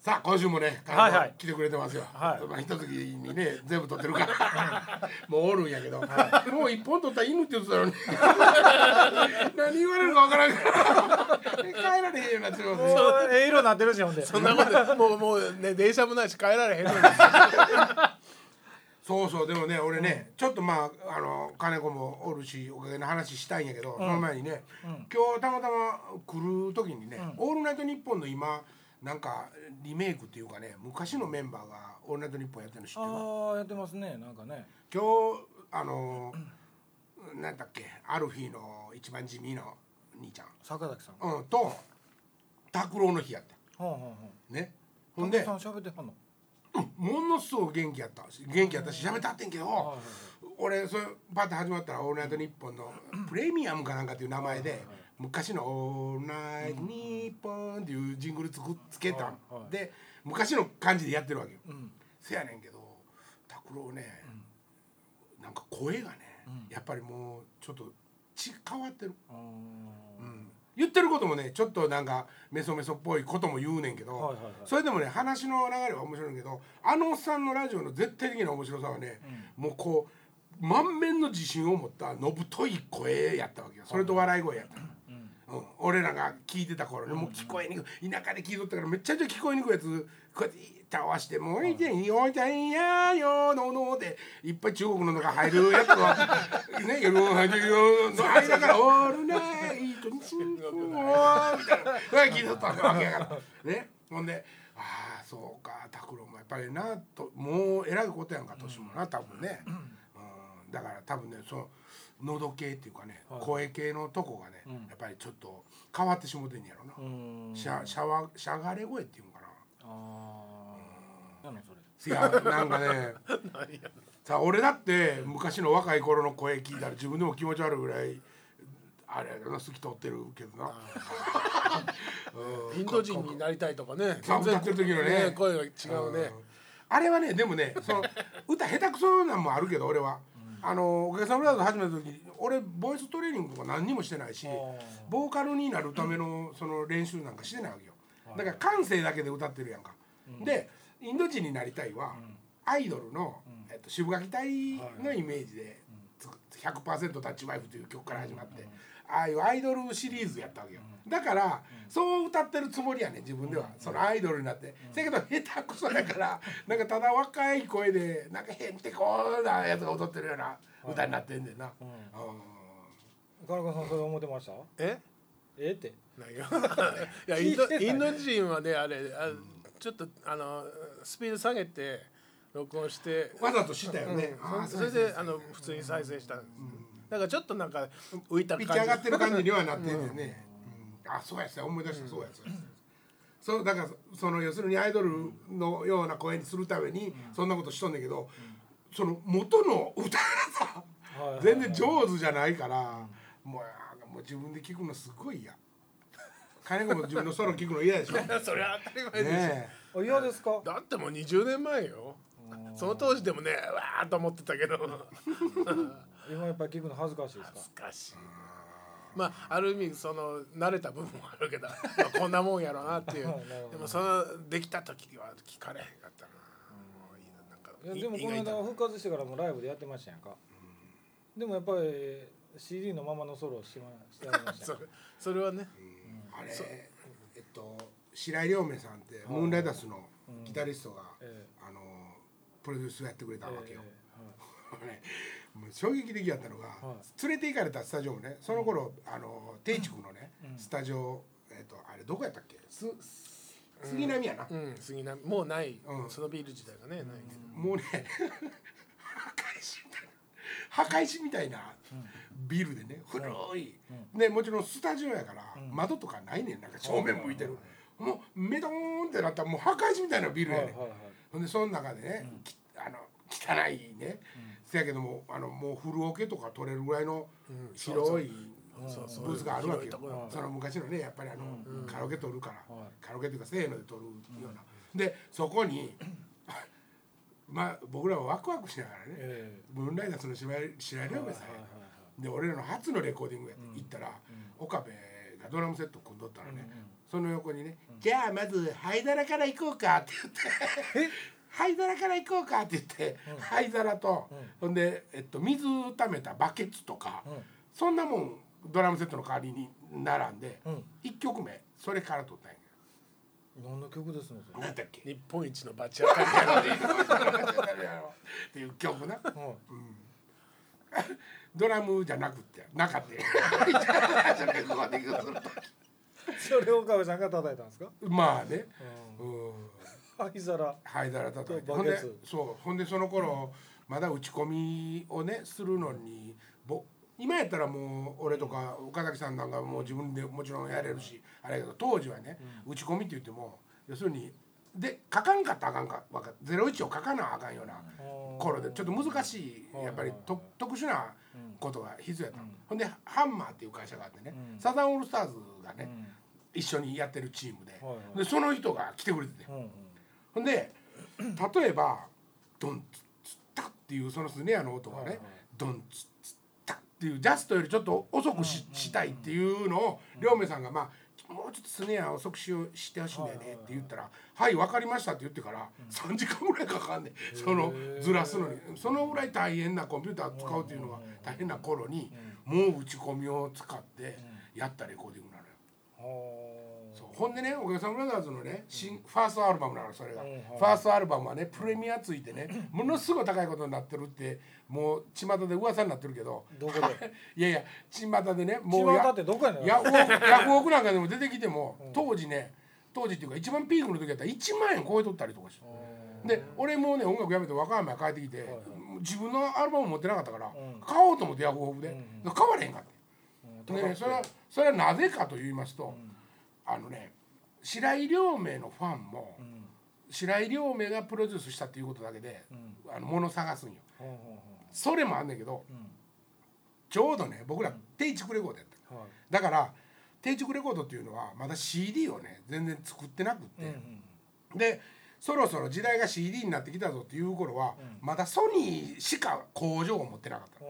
さあ今週もね、はいはい。来てくれてますよ。はい。まあ一月にね全部撮ってるから、もうおるんやけど、もう一本撮ったら犬って言ってたのに。何言われるかわからんから。帰られへんようになってますね。もうええ色なってるしほんで。そんなこともうもうね電車もないし帰られへん そうそうでもね俺ね、ちょっとまああの金子もおるしおかげの話したいんやけど、その前にね、今日たまたま来る時にね「オールナイトニッポン」の今なんかリメイクっていうかね昔のメンバーが「オールナイトニッポン」やってるの知ってる？ああやってますねなんかね。今日あのなんだっけアルフィーの一番地味の兄ちゃ坂崎さんん、うん、と拓郎の日やってほんほんほんね。ほんでさん喋ってはんの？ものすごく元気やった。し元気やったし喋ってはってんけど、はいはいはい。俺それパッと始まったら「オールナイトニッポン」のプレミアムかなんかっていう名前で昔の「オールナイトニッポン」っていうジングルつくつけたん。はいはい。で昔の感じでやってるわけよ。うん。せやねんけど拓郎ねなんか声がねやっぱりもうちょっとち変わってる。うん。言ってることもねちょっとなんかメソメソっぽいことも言うねんけど、はいはいはい。それでもね話の流れは面白いけどあのおっさんのラジオの絶対的な面白さはね、もうこう満面の自信を持ったのぶとい声やったわけよ。それと笑い声やったの、うん。俺らが聞いてた頃ね。もう聞こえにくい。田舎で聞いとったからめっちゃめちゃ聞こえにくいやつ。こうやって合わして「もういてんよいちゃんやよのの」でいっぱい中国の中入るやつは ね夜入ってるよの間から「オールナイトニッポン」みたいな聞いとったわけやから。ね。ほんで「ああそうか拓郎もやっぱりなともうえらいことやんか年もな多分ね、うん、だから多分ねその喉系っていうかね、声系のとこがね、やっぱりちょっと変わってしもてんやろな、うん。しゃしゃわしゃがれ声っていうんかな。ああ何それ。いやなんかね。さあ俺だって昔の若い頃の声聞いたら自分でも気持ち悪いぐらいあれやけどな透き通ってるけどな。インド人になりたいとかね。そう歌ってる時のね声が違うね。あれはねでもねその歌下手くそなんもあるけど俺は。あのおかげさまブラザーズ始めた時に俺ボイストレーニングとか何にもしてないしボーカルになるためのその練習なんかしてないわけよ。だから感性だけで歌ってるやんか、でインド人になりたいは、アイドルの、えっと、渋垣隊のイメージでつ100%タッチワイフという曲から始まって、ああいうアイドルシリーズやったわけよ、だから、そう歌ってるつもりやねん自分では、そのアイドルになって、せやけど下手くそだからなんかただ若い声でなんかへんてこなやつが踊ってるような歌になってんねんな、うん。金子さんそれ思ってました？え？え？えって。何が いやインドインド人はねあれあちょっとあのスピード下げて録音して。わざとしたよね、それであの普通に再生したんです、だからちょっとなんか浮いた感じ。ピッチ上がってる感じにはなってんだよね、うん。あそうやそうや。思い出した。そうやそうや。そうだからその要するにアイドルのような声にするためにそんなことしとんねんけど、その元の歌がさ全然上手じゃないから、もうもう自分で聞くのすごい嫌。金子も自分のソロ聞くの嫌でし。ょ ねそれは当たり前でしょ、え。あ嫌ですか？だってもう20年前よ。その当時でもねわーっと思ってたけど今やっぱり聞くの恥ずかしいですか？難しい。まあある意味その慣れた部分もあるけど、まあ、こんなもんやろうなっていう。でもそのできた時は聞かれへんかったな、もういいななんかいやでもこの間復活してからもライブでやってましたやんか、でもやっぱり CD のままのソロをしましてありました そよれそれはね。あれえっと白井亮明さんってムーンライダースのギタリストが、えあのプロデュースをやってくれたわけよ、えねもう衝撃的やったのが、は連れて行かれたスタジオもねその頃、あの定畜のね、スタジオ、えっとあれどこやったっけ？す杉並やな、うん杉並。もうない、うん。そのビール自体がねないけど、もうね墓石みたいな墓石みたいなビルでね古い、でもちろんスタジオやから、窓とかないねん。なんか正面向いてる、もうメドーンってなったらもう墓石みたいなビルやねん、はいはいはいほんでその中でね、きあの汚いね、せやけどもあのもうフルオケとか取れるぐらいの広いブースがあるわけよ。その昔のねやっぱりあの、カラオケ取るから、はい。カラオケっていうかせーので取るような、でそこに まあ僕らはワクワクしながらね、えムーンライダースの白井白井亮明さんや、で俺らの初のレコーディングやって行ったら、岡部がドラムセット組んどったらね、その横にね、じゃあまず灰皿から行こうかって言って灰皿から行こうかって言って、灰皿と、ほんで、えっと、水溜めたバケツとか、うん。そんなもんドラムセットの代わりに並んで、うん。一曲目それから撮ったんや何の曲ですの？何だっけ？日本一のバチ当たりやろっていう曲な。はいドラムじゃなくってなかった それを岡部さんが叩いたんですか？時まあね。ううんん灰皿。灰皿叩いて。ほんでそう。ほんでその頃まだ打ち込みをねするのにぼ今やったらもう俺とか岡崎さんなんかもう自分でもちろんやれるしあれやけど当時はね打ち込みって言っても要するにで書かんかったらあかんかわか01を書かなあかんような頃でちょっと難しいやっぱりと特殊なことが必要やったの、ほんでハンマーっていう会社があってね、うん。サザンオールスターズがね、うん。一緒にやってるチームで,、でその人が来てくれてて、うんうんほんで例えば「ドンツッツッタ」っていうそのスネアの音がねはいはい「ドンツッツッタ」っていうジャストよりちょっと遅くし,、したいっていうのを両名さんがまあもうちょっとスネア遅くしようしてほしいんだよねって言ったら「はい分かりました」って言ってから3時間ぐらいかかんねん。そのずらすのに。そのぐらい大変なコンピューター使うっていうのが大変な頃にもう打ち込みを使ってやったレコーディングなのよ。ほんでねお客さんブラザーズのね新ファーストアルバムなのそれが、ファーストアルバムはねプレミアついてねものすごい高いことになってるってもう巷で噂になってるけど。どこで？いやいや巷でねもうや田ってどこやねん。ヤフオクなんかでも出てきても、当時ね当時っていうか一番ピークの時やったら1万円超えとったりとかして。で俺もね音楽やめて和歌山へ帰ってきて、自分のアルバム持ってなかったから、ん。買おうと思ってヤフオクで、うん買われへんかって。うん。でね、それはそれはなぜかと言いますと、あのね白井亮明のファンも、うん。白井亮明がプロデュースしたっていうことだけで、うん。あの物探すんよ。それもあんねんけどちょうどね僕ら定築レコードやった。はい。だから定築レコードっていうのはまだ CD をね全然作ってなくって、でそろそろ時代が CD になってきたぞっていう頃は、まだソニーしか工場を持ってなかった。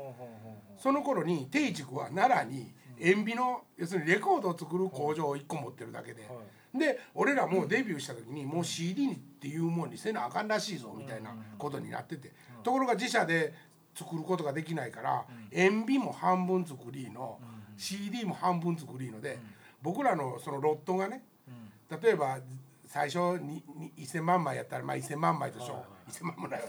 その頃に定築は奈良に塩ビの要するにレコードを作る工場を1個持ってるだけで、で俺らもデビューした時にもう CD にっていうもんにせなあかんらしいぞみたいなことになってて、ところが自社で作ることができないから、塩ビも半分作りの、CD も半分作りので、僕らのそのロットがね例えば最初にに1000万枚やったらまあ1000万枚としよう、1000万もないわ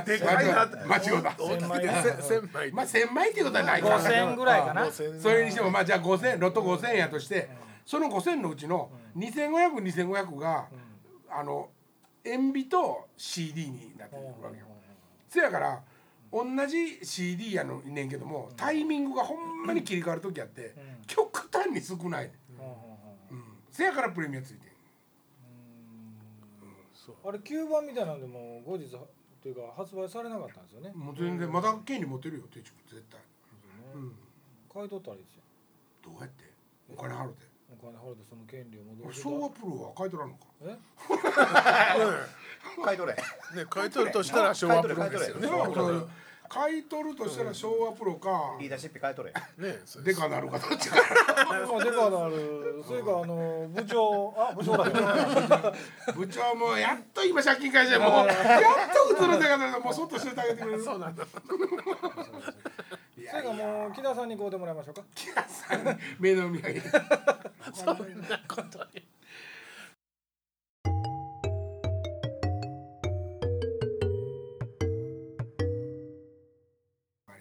でかいな間違うた千枚まあ1000枚っていうことはないから。5000ぐらいかなそれにしてもまあじゃあ5000ロット5000やとして、その5000のうちの25002500が、あの塩ビと CD になってくるわけよ。せやから同じ CD やのねんけどもタイミングがほんまに切り替わる時あって、極端に少ない、うん、せやからプレミアついてあれ吸盤みたいなんでも後日というか発売されなかったんですよね。もう全然まだ権利持ってるよ定築絶対、うん、買い取ったらいいですよ。どうやって？お金払うて。お金払ってその権利を戻して。昭和プロは買い取らんのか？え？買い取れ。ね買い取るとしたら昭和プロですよね買い取るとしたら昭和プロか、リーダーシップ買い取れ。ね そうデカなるかどっちかまあデカなるそれかあの部長あ部長だけど部長もやっと今借金返してもうやっと普通のデカなるもうそっとしててあげてくれるそうなんだ。いそれかもう木田さんに買うてもらいましょうか。木田さんに目の見上げてそんなことに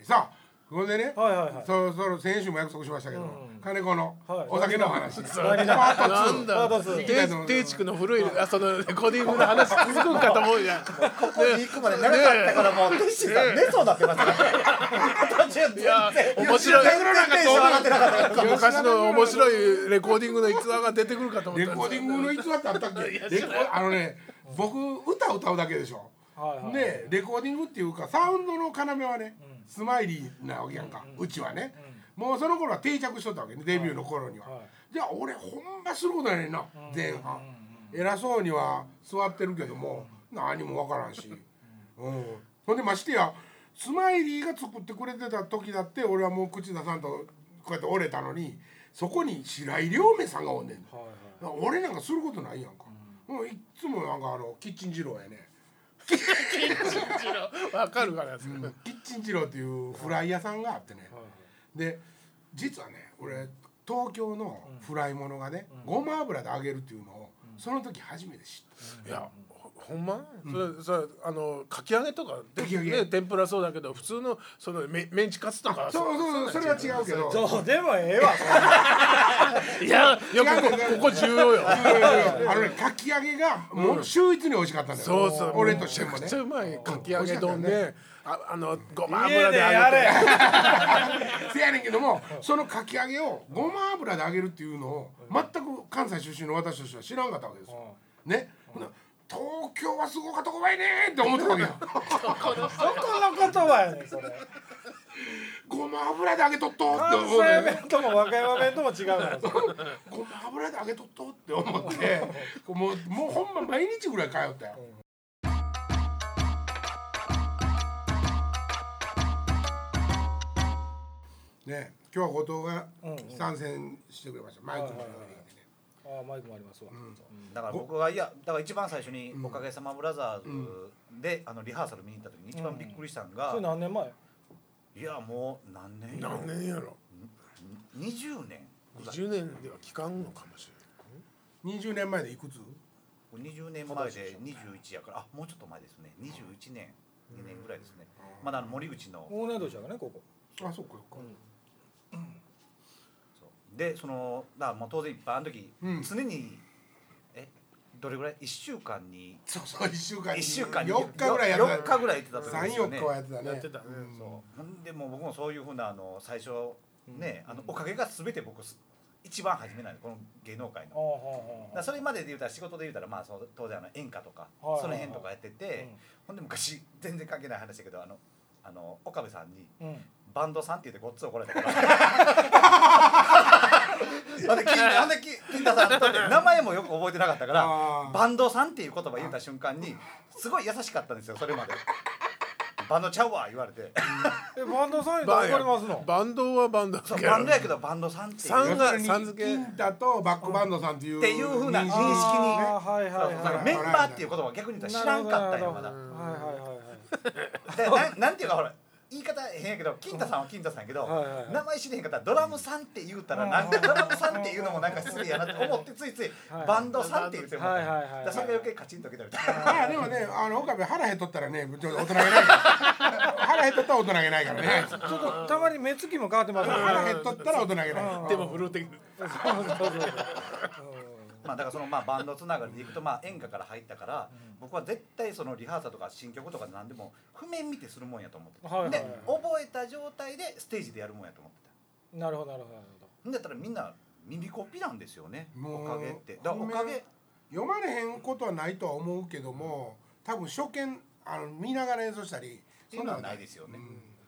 さあこれでね、はいはいはい。そろそろ先週も約束しましたけど、うん。金子のはい。お酒の話、第二弾パート2なんだ？定定築の古いあそのレコーディングの話続くんかと思うじゃん。ここに行くまで長かったからもうテッシーさん寝そうになってますいや然面白い。全然テンション上がってなかった昔の面白いレコーディングの逸話が出てくるかと思ったレコーディングの逸話ってあったっけ？あのね僕歌歌うだけでしょ。はいはい。でレコーディングっていうかサウンドの要はね、スマイリーなわけやんか、うちはね、もうその頃は定着しとったわけねデビューの頃には、はい。じゃあ俺ほんますることやねんな、前半、偉そうには座ってるけども、何もわからんし、うん、ほんでましてやスマイリーが作ってくれてた時だって俺はもう口出さんとこうやって折れたのにそこに白井亮明さんがおんねん。はいはい。俺なんかすることないやんか、もういっつもなんかあのキッチン二郎やねわかるからそれキッチン二郎っていうフライ屋さんがあってね、はいはい。で実はね俺東京のフライものがね、ごま油で揚げるっていうのを、その時初めて知った。いやほほんま、それそれあのかき揚げとかかき揚げ。ね天ぷらそうだけど普通のそのメメンチカツとかそうそうそうそれは違うけど。そうでもええわ いやいやここここ重要よ。あのねかき揚げがもう秀逸に美味しかったんだよ、そうそう。俺としてもね。めちゃくちゃうまい。かき揚げ丼で、ああのごま家油で揚げて。せやねんけどもそのかき揚げをごま油で揚げるっていうのを全く関西出身の私としては知らんかったわけですよ。ね、ほな東京はすごかったこばいねーって思ったわけよ。どこの言葉やねんそれごま油で揚げとっとって関思うね西弁とも和歌山弁とも違うからそれごま油で揚げとっとって思ってもうもうほんま毎日ぐらい通ったよ。ね今日は後藤が参戦してくれました、マイクも用意でね。ああマイクもありますわ、だから僕はいやだから一番最初に「おかげさまブラザーズ」であのリハーサル見に行った時に一番びっくりしたのがそれ何年前？いやもう何年やろ。何年やろ？20年10年では聞かんのかもしれない20年前でいくつ？20年前で21やから。あもうちょっと前ですね。21年2年ぐらいですね。まだあの森口の大根年やからねここ。あそっかそっか。そうでそのだもう当然いっぱいあの時、うん。常にえどれぐらい？1週間に。そうそう1週間に1週間に4日ぐらいやってた4日ぐらいやってたと思うんですよ34ね日はやってたね。やってた。ねうん。そう。ほんでもう僕もそういうふうなあの最初ね、あのおかげが全て僕す一番初めなんでこの芸能界の。だからそれまでで言うたら仕事で言うたらまあそう当然あの演歌とかはいはいはい。その辺とかやってて、ほんで昔 全然関係ない話だけどあのあの岡部さんにうん。バンドさんって言ってごっつ怒られたから。ほんで金田さんとって 名前もよく覚えてなかったからバンドさんっていう言葉言った瞬間にすごい優しかったんですよそれまで。バンドちゃうわ言われて。えバンドさんにわかりますの？バンドはバンドそうバンドやけどバンドさんっていう。さんがさん付け。金太とバックバンドさんっていう。っていう風な認識に。はいはいはいメンバーっていう言葉を逆に言ったら知らんかったんよまだ。はいはいはいはい。でなんなんていうかほら言い方変やけど金太さんは金太さんやけど、はいはいはい。名前知れへんかったらドラムさんって言うたら、うん。なんかドラムさんっていうのもなんか失礼やなと思ってついついはいバンドさんって言ってもらそれが余計カチンときたみたいな。まあでもねあの岡部腹減っとったらねちょっと大人げないから腹減っとったら大人げないからね。ちょっとたまに目つきも変わってますね。腹減っとったら大人げない。でも震えてくる。そうそうそうそうまあだからそのまあバンドつながりでいくとまあ演歌から入ったから、僕は絶対そのリハーサルとか新曲とか何でも譜面見てするもんやと思ってた、はいはいはいで覚えた状態でステージでやるもんやと思ってた。なるほどなるほどなるほんだったらみんな耳コピなんですよねもうおかげって。だおかげ読まれへんことはないとは思うけども多分初見あの見ながら演奏したりっていうのはないですよね、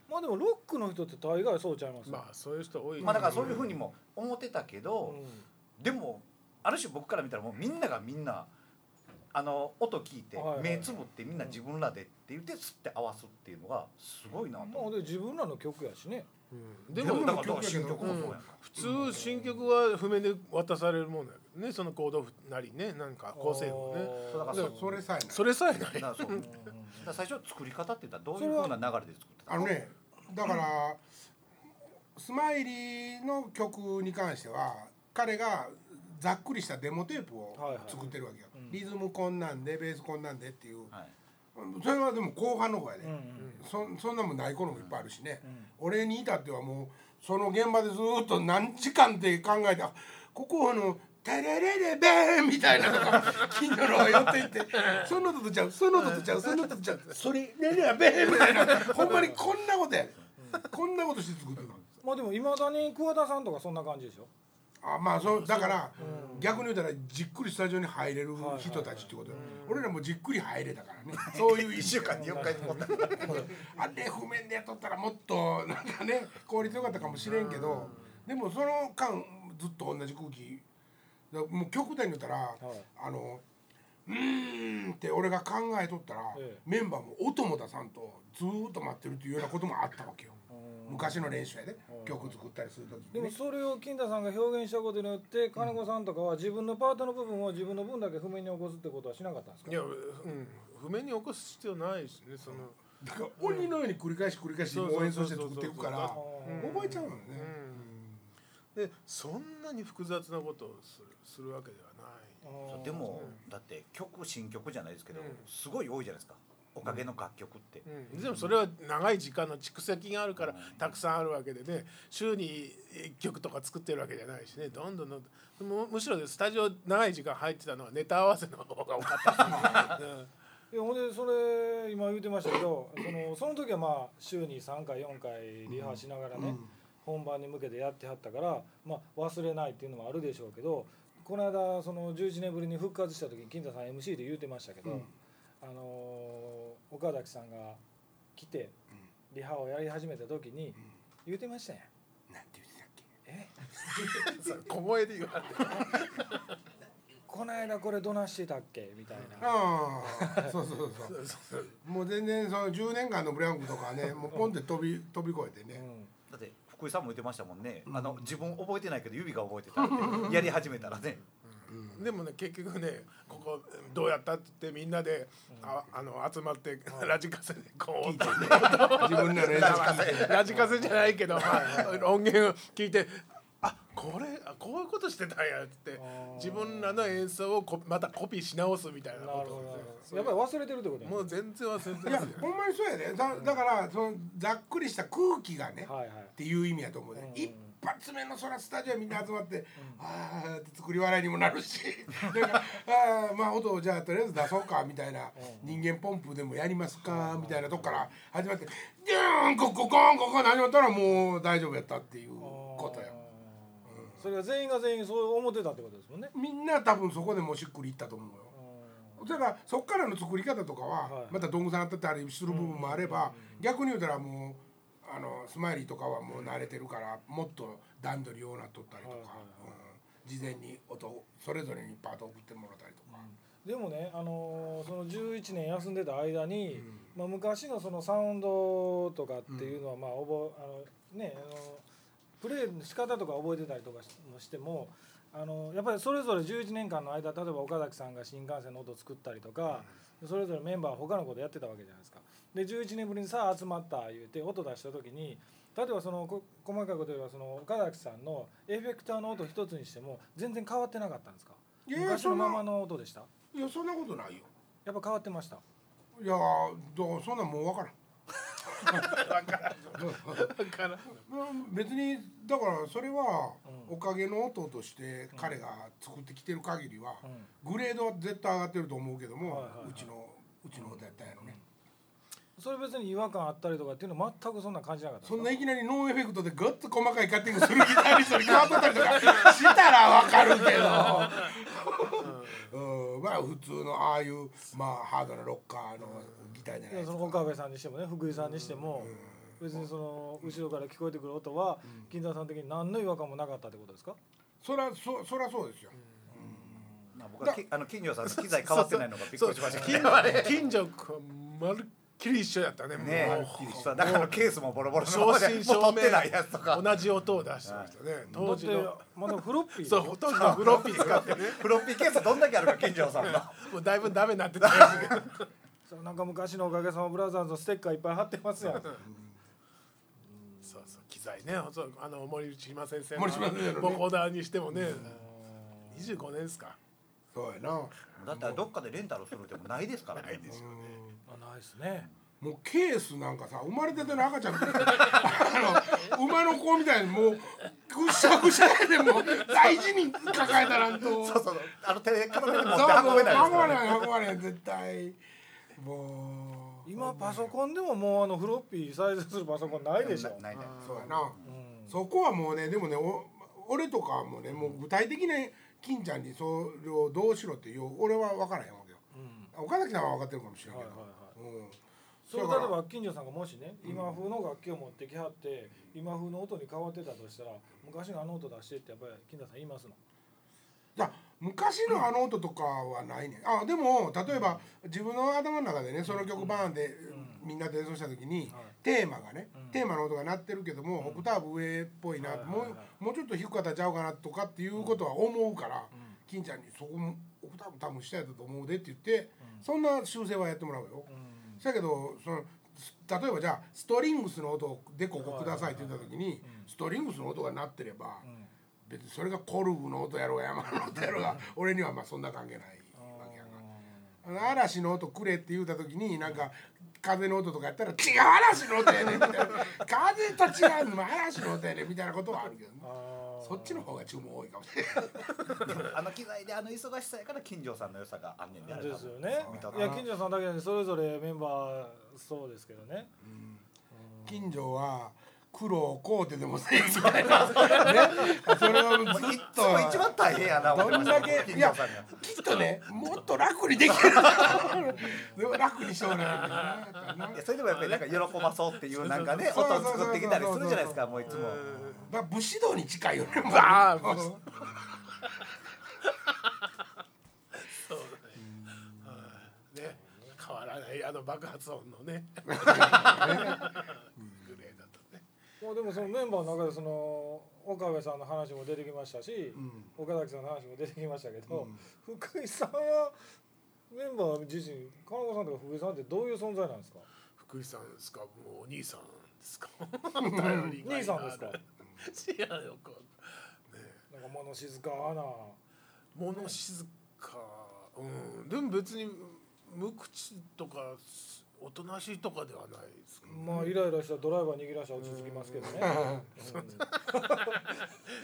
まあでもロックの人って大概そうちゃいますまあそういう人多い。まあだからそういうふうにも思ってたけど、うん。でもある種僕から見たらもうみんながみんなあの音聞いて目つぶってみんな自分らでって言って吸って合わすっていうのがすごいなと。まあ。で自分らの曲やしね。うん。ででももだから新曲もそうやんか、普通新曲は譜面で渡されるもんだけどね。そのコードなりね。なんか構成譜ね。そうだからそそれさえない。それさえない。最初作り方って言ったらどういうふうな流れで作ってたあのねだからスマイリーの曲に関しては彼がざっくりしたデモテープをはいはい。作ってるわけよ、うん。リズムこんなんでベースこんなんでっていう、はい。それはでも後半の方やで、うんうん。そそんなもんない頃もいっぱいあるしね、うん。俺に至ってはもうその現場でずーっと何時間って考えてあここあの「テレレレベーン」みたいなのが 金のが寄っていって「その音とちゃうその音とちゃうその音とちゃう。それレレレベーン」みたいな。ほんまにこんなことや。でこんなことして作ってたまあでもいまだに桑田さんとかそんな感じでしょ？あまあそうだからうん。逆に言うたらじっくりスタジオに入れる人たちってこと。よ俺らもじっくり入れたからね。そういう1週間に4回で持ったあれ譜面でやっとったらもっとなんかね効率よかったかもしれんけど。でもその間ずっと同じ空気。もう極端に言ったら、い。あのうーんって俺が考えとったら、ええ。メンバーも音も出さんとずーっと待ってるっていうようなこともあったわけよ。うん昔の練習やで。曲作ったりする時でにね。もそれを金田さんが表現したことによって金子さんとかは自分のパートの部分を自分の分だけ譜面に起こすってことはしなかったんですか？いや、うん、譜面に起こす必要ないしねその、だから鬼のように繰り返し繰り返しもう演奏して作っていくからうん覚えちゃうのね。うん、でそんなに複雑なことをするするわけではない。でもだって曲新曲じゃないですけどうん。すごい多いじゃないですかおかげの楽曲って。うん、でもそれは長い時間の蓄積があるからたくさんあるわけでね。週に1曲とか作ってるわけじゃないしね。どんどんどんどん。むむしろスタジオ長い時間入ってたのはネタ合わせの方が多かった いやほんでそれ今言ってましたけどそのその時はまあ週に3回4回リハしながらね、本番に向けてやってはったから、まあ、忘れないっていうのもあるでしょうけどこの間その11年ぶりに復活した時に金田さん MC で言うてましたけど、うん。あのー岡崎さんが来てリハをやり始めた時に言うてましたやん。なんて言ってたっけ？え？それ小声で言われて。この間これどないしてたっけ？みたいな。ああそうそうそうそう。そ うもう全然その10年間のブランクとかねもうポンって飛び飛び越えてね、うん。だって福井さんも言ってましたもんね。あの自分覚えてないけど指が覚えてたって。やり始めたらねでもね結局ねここどうやったって言ってみんなで、ああの集まってラジカセでこう自分らの演奏聞いてラジカセ。じゃないけど、まあ、音源を聞いてあこれあこういうことしてたんやっつって自分らの演奏をこまたコピーし直すみたいなことやっぱり忘れてるってこともう全然忘れていやほんまにそうやでだだからそのざっくりした空気がね、はいはい。っていう意味やと思うね、うん。一発目のそらスタジオみんな集まって、ああって作り笑いにもなるし。だからああまあ音をじゃあとりあえず出そうかみたいな、人間ポンプでもやりますかみたいなとこから始まってギューンここコンここ始まったらもう大丈夫やったっていうことや。あーそれが全員が全員そう思ってたってことですもんね。みんな多分そこでもうしっくりいったと思うよ。だからそっからの作り方とかはまたどんぐさなったったりする部分もあれば逆に言うたらもうあのスマイリーとかはもう慣れてるからもっと段取りようなっとったりとかはいはいはい。うん。事前に音それぞれにパート送ってもらったりとか。でもね、あのーその11年休んでた間に、まあ、昔のそのサウンドとかっていうのはまあ覚えあのねあのプレーの仕方とか覚えてたりとかしもしてもあのやっぱりそれぞれ11年間の間例えば岡崎さんが新幹線の音作ったりとか、それぞれメンバー他のことやってたわけじゃないですか。で11年ぶりにさあ集まった言うて音出した時に例えばそのこ細かいこと言えばその岡崎さんのエフェクターの音一つにしても全然変わってなかったんですか？いや昔のままの音でした？いやそんなことないよ。やっぱ変わってました？いやどうそんなんもう分からん。だからうん。別にだからそれはうん。おかげの音として彼が作ってきてる限りはうん。グレードは絶対上がってると思うけども、うちのうちの音やったんやろね、それ別に違和感あったりとかっていうのは全くそんな感じなかったそんないきなりノーエフェクトでガッと細かいカッティングするギタリストに変わっとったりとかしたらわかるけど、うん、まあ普通のああいうまあハードなロッカーのギターじゃないいやそですかの岡部さんにしてもね福井さんにしても別にその後ろから聞こえてくる音は金田さん的に何の違和感もなかったってことですか？そらそそらそうですよ、まあ僕はきあの金城さんの機材変わってないのがびっくりしましたけど。近近所まるっきり一緒やったね。もうねそうだからケースもボロボロの正ままで真正もう取ってないやつとか。銘同じ音を出してましたね。だって当時のまだフロッピー。そう当時のフロッピー使ってね。フロッピーケースどんだけあるか金城さんの。もうだいぶダメになってたそうなんか昔のおかげさまブラザーズのステッカーいっぱい貼ってますやん。そうそう機材ね。そうあの森島先生の森島先生のね。ボコーダーにしてもね。25年ですか。そうやな。だってどっかでレンタルするってもないですからね。あないですねもうケースなんかさ生まれたての赤ちゃんみたいな。あの馬の子みたいにもうぐしゃぐしゃでもう大事に抱えたらんと。そうそうあの手で片手で持ってそうそう運べないです運ばれからねへん運ばれへん絶対。もう。今パソコンでももうあのフロッピー再生するパソコンないでしょ。ないない。そうやな。うん。そこはもうねでもねお俺とかもねもう具体的な金ちゃんにそれをどうしろっていう俺は分からへんわけよ。うん。岡崎さんは分かってるかもしれんけど、はいはいそれ例えば近所さんがもしね今風の楽器を持ってきはって今風の音に変わってたとしたら昔のあの音出してってやっぱり金田さん言いますの？じゃあ昔のあの音とかはないねん。あでも例えば自分の頭の中でねその曲バーンでみんなで演奏した時にテーマがね、うん。テーマの音が鳴ってるけども、オクターブ上っぽいな、もうもうちょっと低かったんちゃうかなとかっていうことは思うから、ん。金ちゃんに「そこもオクターブ多分下やったと思うで」って言って、そんな修正はやってもらうよ。うんだけどその例えばじゃあストリングスの音でここくださいって言った時に、ストリングスの音が鳴ってれば、うん。別にそれがコルグの音やろうが山の音やろうが俺にはまあそんな関係ないわけやか。ら。あの嵐の音くれって言うた時になんか風の音とかやったら違う嵐の音やねんみたいな風と違うのも嵐の音やねんみたいなことはあるけどねそっちの方が注文多いかもしれない。あの機材であの忙しさやから金城さんの良さがあんねんであれですよねいや金城さんだけじそれぞれメンバーそうですけどね。近所は苦労をこうてでもせえみたいな、ね、それをずっと。も一番大変やなどんだけ金いやきっとねもっと楽にできるでも楽にしようね。それでもやっぱりなんか喜ばそうっていうなんかね音を作ってきたりするじゃないですかもういつもまあ武士道に近いよね。ああそうだねはい。ね。変わらないあの爆発音のね。グレーだとね。もうでもそのメンバーの中でその岡部さんの話も出てきましたし、ん。岡崎さんの話も出てきましたけど、福井さんはメンバー自身金子さんとか福井さんってどういう存在なんですか？福井さんですか？もうお兄さんですか？頼りがい兄さんですか？知らんよこうねなんか物静かな。物静か。うん。でも別に無口とかおとなしいとかではないですけどまあイライラしたらドライバー逃げ出したら落ち着きますけどね、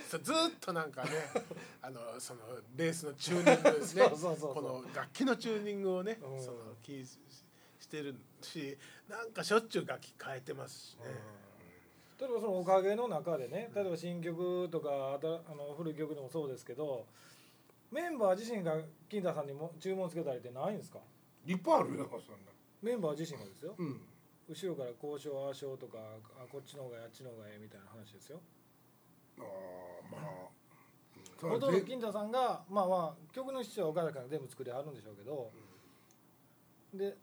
そうずっとなんかね あのそのベースのチューニングですね。この楽器のチューニングをね、うん。そのキーししてるしなんかしょっちゅう楽器変えてますしね、例えばそのおかげの中でね例えば新曲とかあの古い曲でもそうですけどメンバー自身が金田さんにも注文つけたりってないんですか？いっぱいあるよそんな。メンバー自身がですよ。うん。後ろから交渉ああしようとかあこっちの方があっちの方がええみたいな話ですよ。あーまあほとんど金田さんがまあまあ曲の質は岡田君が全部作りあるんでしょうけど、で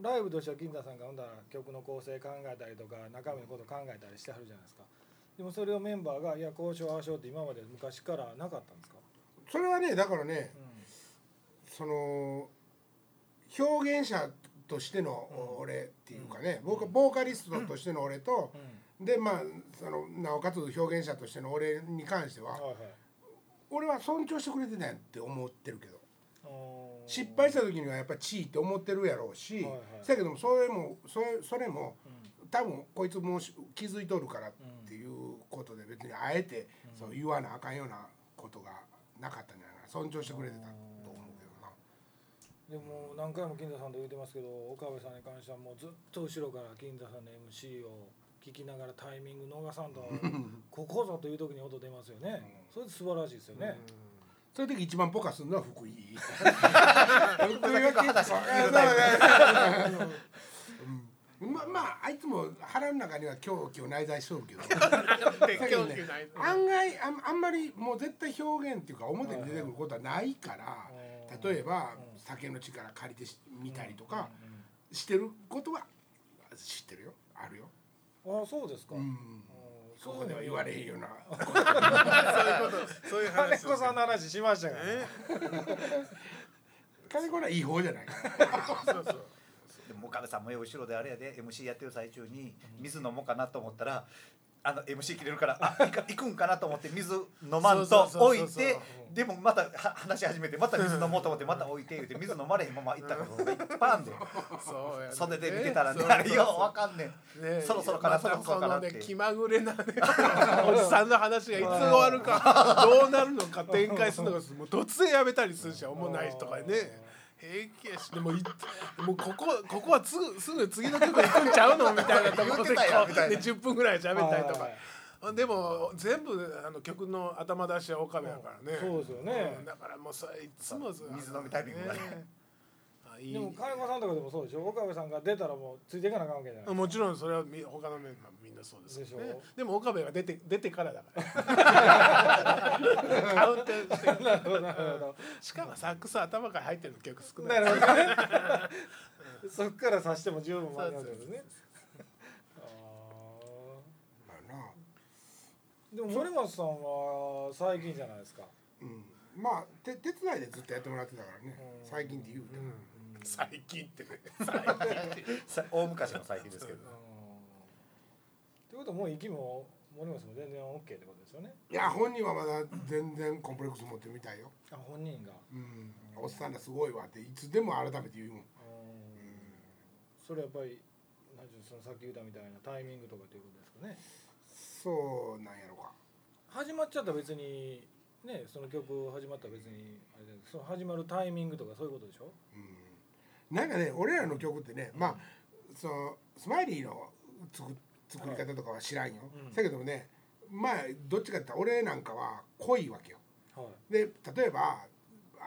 ライブとしては金田さんがほんだら曲の構成考えたりとか中身のこと考えたりしてはるじゃないですか。でもそれをメンバーが「いや交渉ああしよう」って今まで昔からなかったんですか、それはねだからねうその表現者としての俺っていうかね、ボーカボーカリストとしての俺と、ん。でまあそのなおかつ表現者としての俺に関しては、はいはい。俺は尊重してくれてないって思ってるけど失敗した時にはやっぱり地位って思ってるやろうし、はいはい。だけどもそれもそれそれもうん。多分こいつも気づいとるからっていうことで別にあえてそう言わなあかんようなことがなかったんじゃないかな。尊重してくれてたと思うけどな。でも何回も金田さんと言ってますけど岡部さんに関してはもうずっと後ろから金田さんの MC を聞きながらタイミング逃さんと ここぞという時に音出ますよね。それで素晴らしいですよねそういう時一番ポカするのは福井。福井結構ままああいつも腹の中には狂気を内在しとるけど。ね案外あんあんまりもう絶対表現っていうか表に出てくることはないから例えば酒の力借りてし見たりとかしてることは知ってるよ。あるよ。ああそうですか、うんそこでは言われへんよな。そういうことそういう金話子さんの話しましたから、ね、金子はいい方じゃないから。そうそうでも岡部さんもよ後ろであれやで MC やってる最中に水飲もうかなと思ったらあの MC 切れるからあ行くんかなと思って水飲まんと置いてでもまたは話し始めてまた水飲もうと思ってまた置いて言うて水飲まれへんまま行ったことがいっぱいあんでそうやね。袖で見てたらねあれよかんねん。ねそろそろかなそろそろかなって。気まぐれなね。おじさんの話がいつ終わるかどうなるのか展開するのかもう突然やめたりするし思ん。ないとかね平気やし。でもい もうここここはすぐすぐ次の曲行くんちゃうのみたいなところでで10分ぐらい喋ったりとか。はいでも全部あの曲の頭出しは岡部やからね。そうですよね。うんだからもうそれいつも水飲みタイミングがねいい。でも金子さんとかでもそうでしょ？岡部さんが出たらもうついていかなあかんわけじゃない。もちろんそれはみ他のメンバーみんなそうです。けど、ね、ででも岡部が出て出てからだから。カウントしなるほどなるほど。しかもサックス頭から入ってるの曲少ない。なるほどね。そっからさしても十分間に合うけどね。あなでも森松さんは最近じゃないですか、うん、まあ手手伝いでずっとやってもらってたからね、最近で言うても、うん。最近ってね。さ大昔の最近ですけどう。ん。ってことはもう息も森松も全然 OK ってことですよね。いや本人はまだ全然コンプレックス持ってるみたいよ、あ本人が。うん、おっさんらすごいわっていつでも改めて言うもん。それやっぱり何ていうのそのさっき言ったみたいなタイミングとかっていうことですかね。そうなんやろか。始まっちゃったら別にねその曲始まったら別にあれその始まるタイミングとかそういうことでしょ。うんなんかね俺らの曲ってね、まあそのスマイリーの作作り方とかは知らんよ、うん。だけどもねまあどっちかって言ったら俺なんかは濃いわけよ。はい。で例えば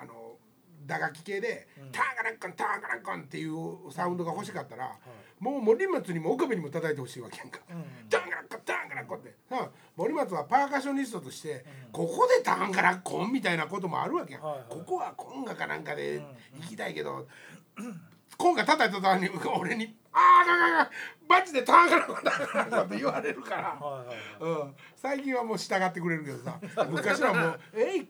あの打楽器系でうん。ターガランコンターガランコンっていうサウンドが欲しかったら、はい。もう森松にも岡部にも叩いてほしいわけやんか。うん。タンガラッコタンガラッコって。さ森松はパーカッショニストとして、うん。ここでタンガラッコンみたいなこともあるわけやん、はいはい。ここはコンガかなんかでうん。行きたいけど、コンガ叩いた時に俺に「ああガガガバチでタンガラッコタンガラッコ」って言われるから、最近はもう従ってくれるけどさ昔はもう「えい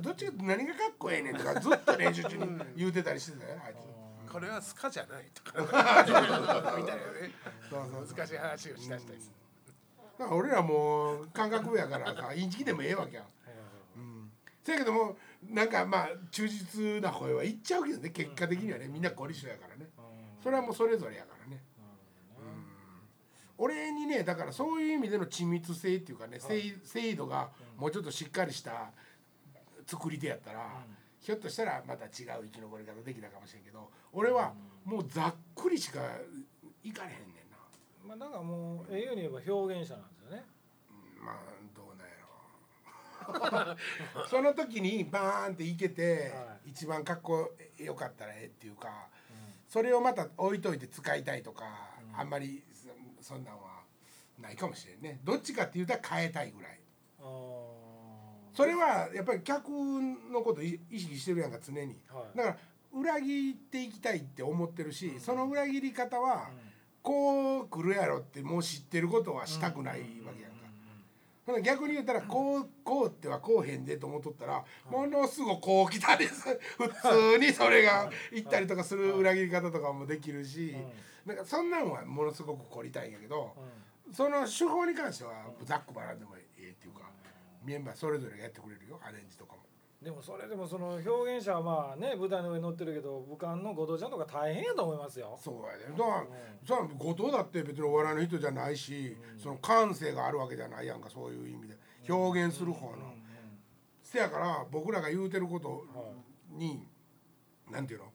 どっちが何がかっこええねん」とかずっと練習中に言うてたりしてたよあいつ。これはスカじゃないとか。みたいなねそうそうそう。難しい話をしだしたりす。るだから俺らもう感覚やからさインチキでもええわけやうん。せやけどもなんかまあ忠実な声は言っちゃうけどね結果的にはねみんな凝り性やからね。うん。それはもうそれぞれやからね。俺にねだからそういう意味での緻密性っていうかね精精度がもうちょっとしっかりした作り手やったらひょっとしたらまた違う生き残り方できたかもしれんけど俺はもうざっくりしかいかれへんねんな。まあだからもうええように言えば表現者なんですよね。まあ その時にバーンっていけて、は一番かっこよかったらええっていうか、それをまた置いといて使いたいとか、あんまりそそんなんはないかもしれんね。どっちかって言うたら変えたいぐらい。それはやっぱり客のことい意識してるやんか常に。はい。だから裏切っていきたいって思ってるし、その裏切り方は、うん。こう来るやろってもう知ってることはしたくないわけや。逆に言ったらこうこうってはこうへんでと思っとったらものすごくこう来たです 普通にそれが行ったりとかする裏切り方とかもできるしなんかそんなんはものすごく凝りたいんやけどその手法に関してはざっくばらんでもええっていうかメンバーそれぞれがやってくれるよアレンジとかも。でもそれでもその表現者はまあね舞台の上に乗ってるけど武漢の後藤ちゃんとか大変やと思いますよ。そうやねだからさ後藤だって別にお笑いの人じゃないし、その感性があるわけじゃないやんかそういう意味で。表現する方の。せやから僕らが言うてることに、なんていうの、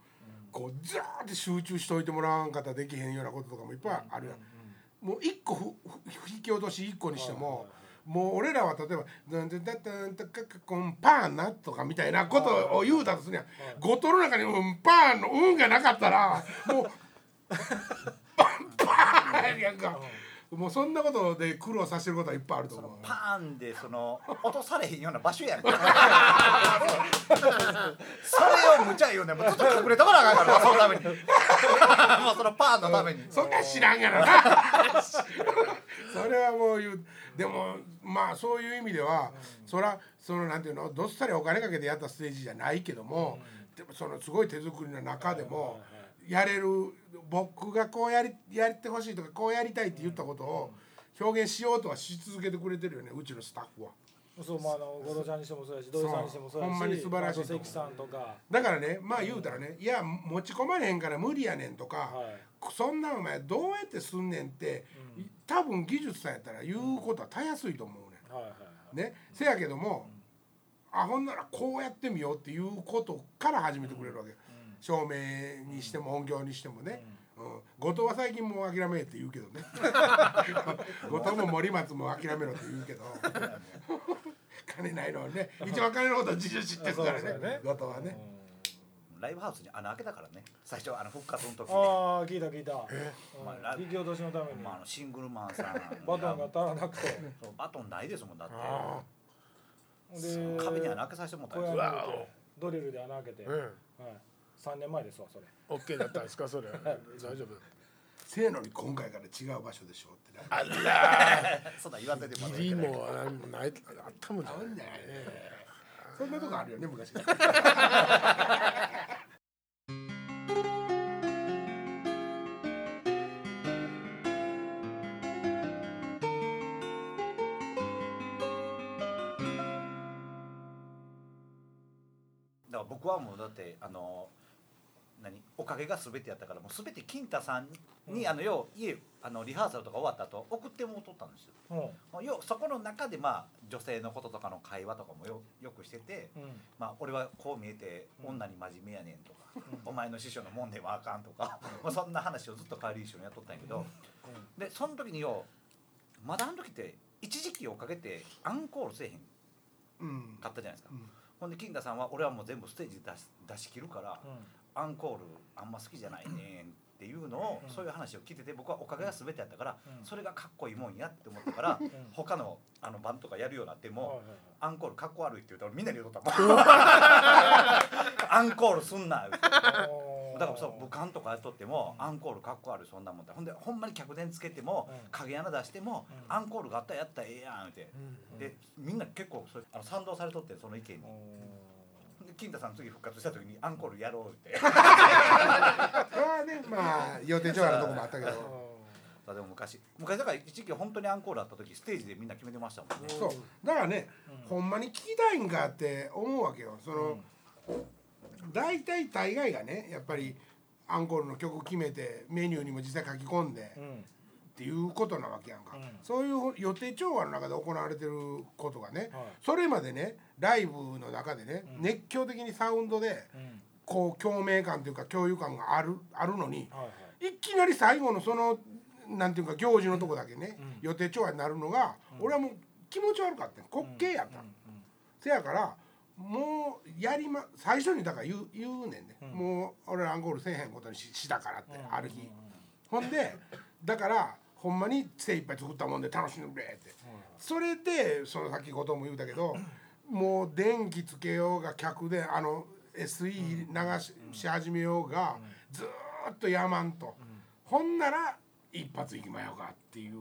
こうザーって集中しといてもらわんかったらできへんようなこととかもいっぱいあるやん。もう一個ふふ引き落とし一個にしても、もう俺らは例えば「ダンダンダンダンダカカコンパーンな」とかみたいなことを言うたとするやん、五島の中に「うんパーン」の「うん」がなかったらもうパーンやんか、もうそんなことで苦労させてることはいっぱいあると思う。パーンでその落とされへんような場所やんか。それを無茶言うねん。もうずっと隠れとかなあかんからなそのために。もうそのパーンのために。そん。なん知らんやろな。それはもう言う。でもまあそういう意味では、そらそのなんていうの？どっさりお金かけてやったステージじゃないけども、でもそのすごい手作りの中でも、やれる僕がこうやりやってほしいとかこうやりたいって言ったことを表現しようとはし続けてくれてるよねうちのスタッフは。そうまああの後藤ちゃんにしてもそうやし土井さんにしてもそうやしほんまに素晴らしい関さんとか。だからねまあ言うたらね、いや持ち込まれへんから無理やねんとか、はい。そんなんお前どうやってすんねんって、多分技術さんやったら言うことはたやすいと思うねん。はいはいはい。ね、せやけども、あほんならこうやってみようっていうことから始めてくれるわけ、照明にしても音響にしてもね、うん。後藤は最近もう諦めって言うけどね。後藤も森松も諦めろって言うけど。金ないのはね一番金のこと自重知ってるからね。そうですよね。後藤はね、ライブハウスに穴開けたからね。最初あの復活の時ああ聞いた聞いた、引き落としのために。まあ、あのシングルマンさん バトンが足らなくて。そうバトンないですもんだって。壁に穴開けさせてもらったんですドリルで穴開けて、うんはい、3年前ですわそれ。OK だったんですかそれ大丈夫。せやのに今回から違う場所でしょってなあら。そんなん言わんといてもら義理もないあったもんじゃないなんだよ。ねそんなとこあるよね昔。だから僕はもうだってあのかげが全てやったからもう全て金太さんに、あの要家あのリハーサルとか終わった後送ってもうとったんですよ。うん。要そこの中でまあ女性のこととかの会話とかもよよくしてて、うん。まあ、俺はこう見えて女に真面目やねんとか、お前の師匠のもんではあかんとか、まあ、そんな話をずっと帰り一緒にやっとったんやけど、でその時によまだあの時って一時期をかけてアンコールせえへんうん。かったじゃないですか、うん。ほんで金田さんは俺はもう全部ステージで出し出し切るから、アンコールあんま好きじゃないねんっていうのを、うん。そういう話を聞いてて僕はおかげが全てやったから、うん。それがかっこいいもんやって思ったから、ん。他のあのバンドとかやるようになっても、アンコールかっこ悪いって言うとみんなに言うとったもん。アンコールすんなだからそう武漢とかやっとっても、アンコールかっこ悪いそんなもんだ。ほんでほんまに客電つけても、うん。影穴出しても、うん。アンコールがあったらやったらええやんって、うん。でみんな結構それあの賛同されとってその意見に。で金太さん次復活した時にアンコールやろうって。それはねまあ予定調和のとこもあったけど。あでも昔昔だから一時期本当にアンコールあった時ステージでみんな決めてましたもんね、そう。だからね、ほんまに聞きたいんかって思うわけよ。その、大体大概がねやっぱりアンコールの曲決めてメニューにも実際書き込んで、うんっていうことなわけやんか、うん。そういう予定調和の中で行われてることがね、はい。それまでねライブの中でね、うん。熱狂的にサウンドでうん。こう共鳴感というか共有感があるあるのにはいはい。いきなり最後のそのなんていうか行事のとこだけね、うん。予定調和になるのが、うん。俺はもう気持ち悪かった滑稽やった、せやからもうやりま最初にだから言う言うねんね、うん。もう俺らアンコールせえへんことにししたからって、うん。ある日、ほんでだからほんまに精一杯作ったもんで楽しんでくれって。それでそのさっきことも言うたけどもう電気つけようが客であの SE 流し,、し始めようが、ずーっとやまんと、ほんなら一発いきまようかっていう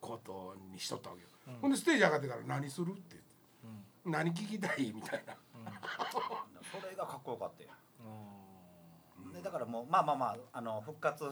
ことにしとったわけよ、ほんでステージ上がってから何するって。言って、何聞きたいみたいな、それがかっこよかったよでだからもうまあまあまああの復活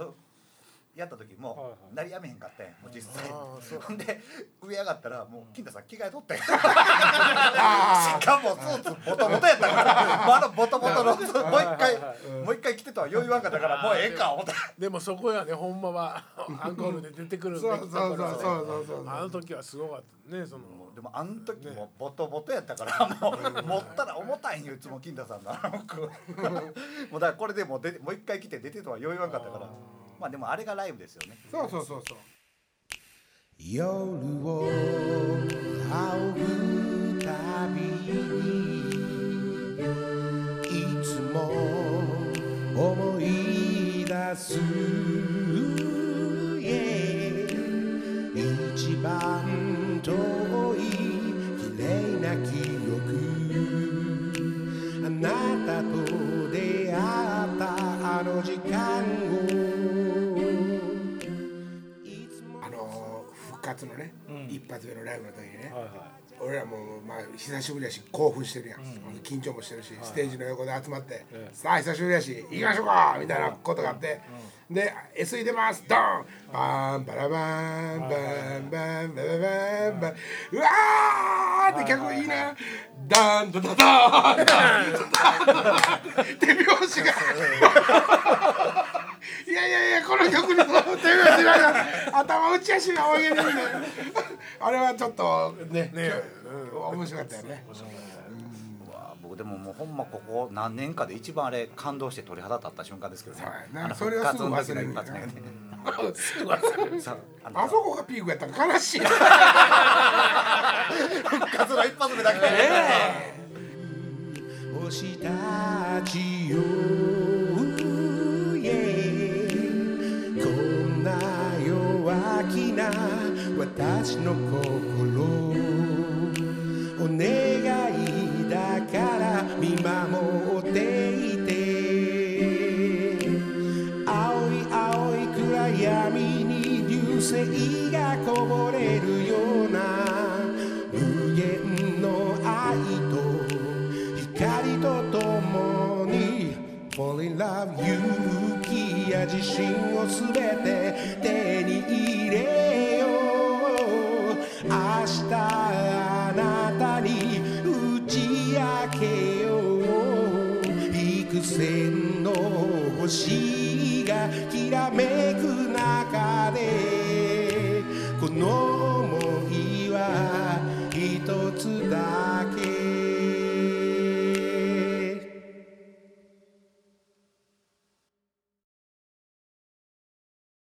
やった時も、鳴りやめへんかったんやもう実際。ほんで上上がったらもう金田さん着替えとったん。しかもスーツボトボトやったから。もうあのボトボトのもう一回もう一回着てとは余裕わんかったからもうええか思った。でもそこやねほんまは アンコールで出てくるそうそうそうそうそう。あの時はすごかったねその。でもあの時もボトボトやったからもう持ったら重たいんよいつも金田さんのあの服。もうだからこれでもうもう一回着て出てとは余裕わんかったからまあでもあれがライブですよね。そうそうそうそう。夜を仰ぐたびにいつも思い出す Yeah 一番遠い綺麗な記憶。あなたと一発目のライブの時にね、はいはい。俺らもまあ久しぶりやし興奮してるやん、緊張もしてるし、ステージの横で集まって、ええ。さあ久しぶりやし行きましょうかみたいなことがあって、で SE 出ますドン。バンバラバンバンバンバンバンバンバンうわーって客言いなダンドダダーン手拍子がいやいやいやこの曲の手拍子ながら頭打ち足が上げるんであれはちょっとねね。面白かったよね。うわ僕でももうほんまここ何年かで一番あれ感動して鳥肌立った瞬間ですけどね。そうやな。あのそれはすぐ忘れるねさ あそこがピークやったら悲しいな 復活の一発目だけ。星 たちよ、私の心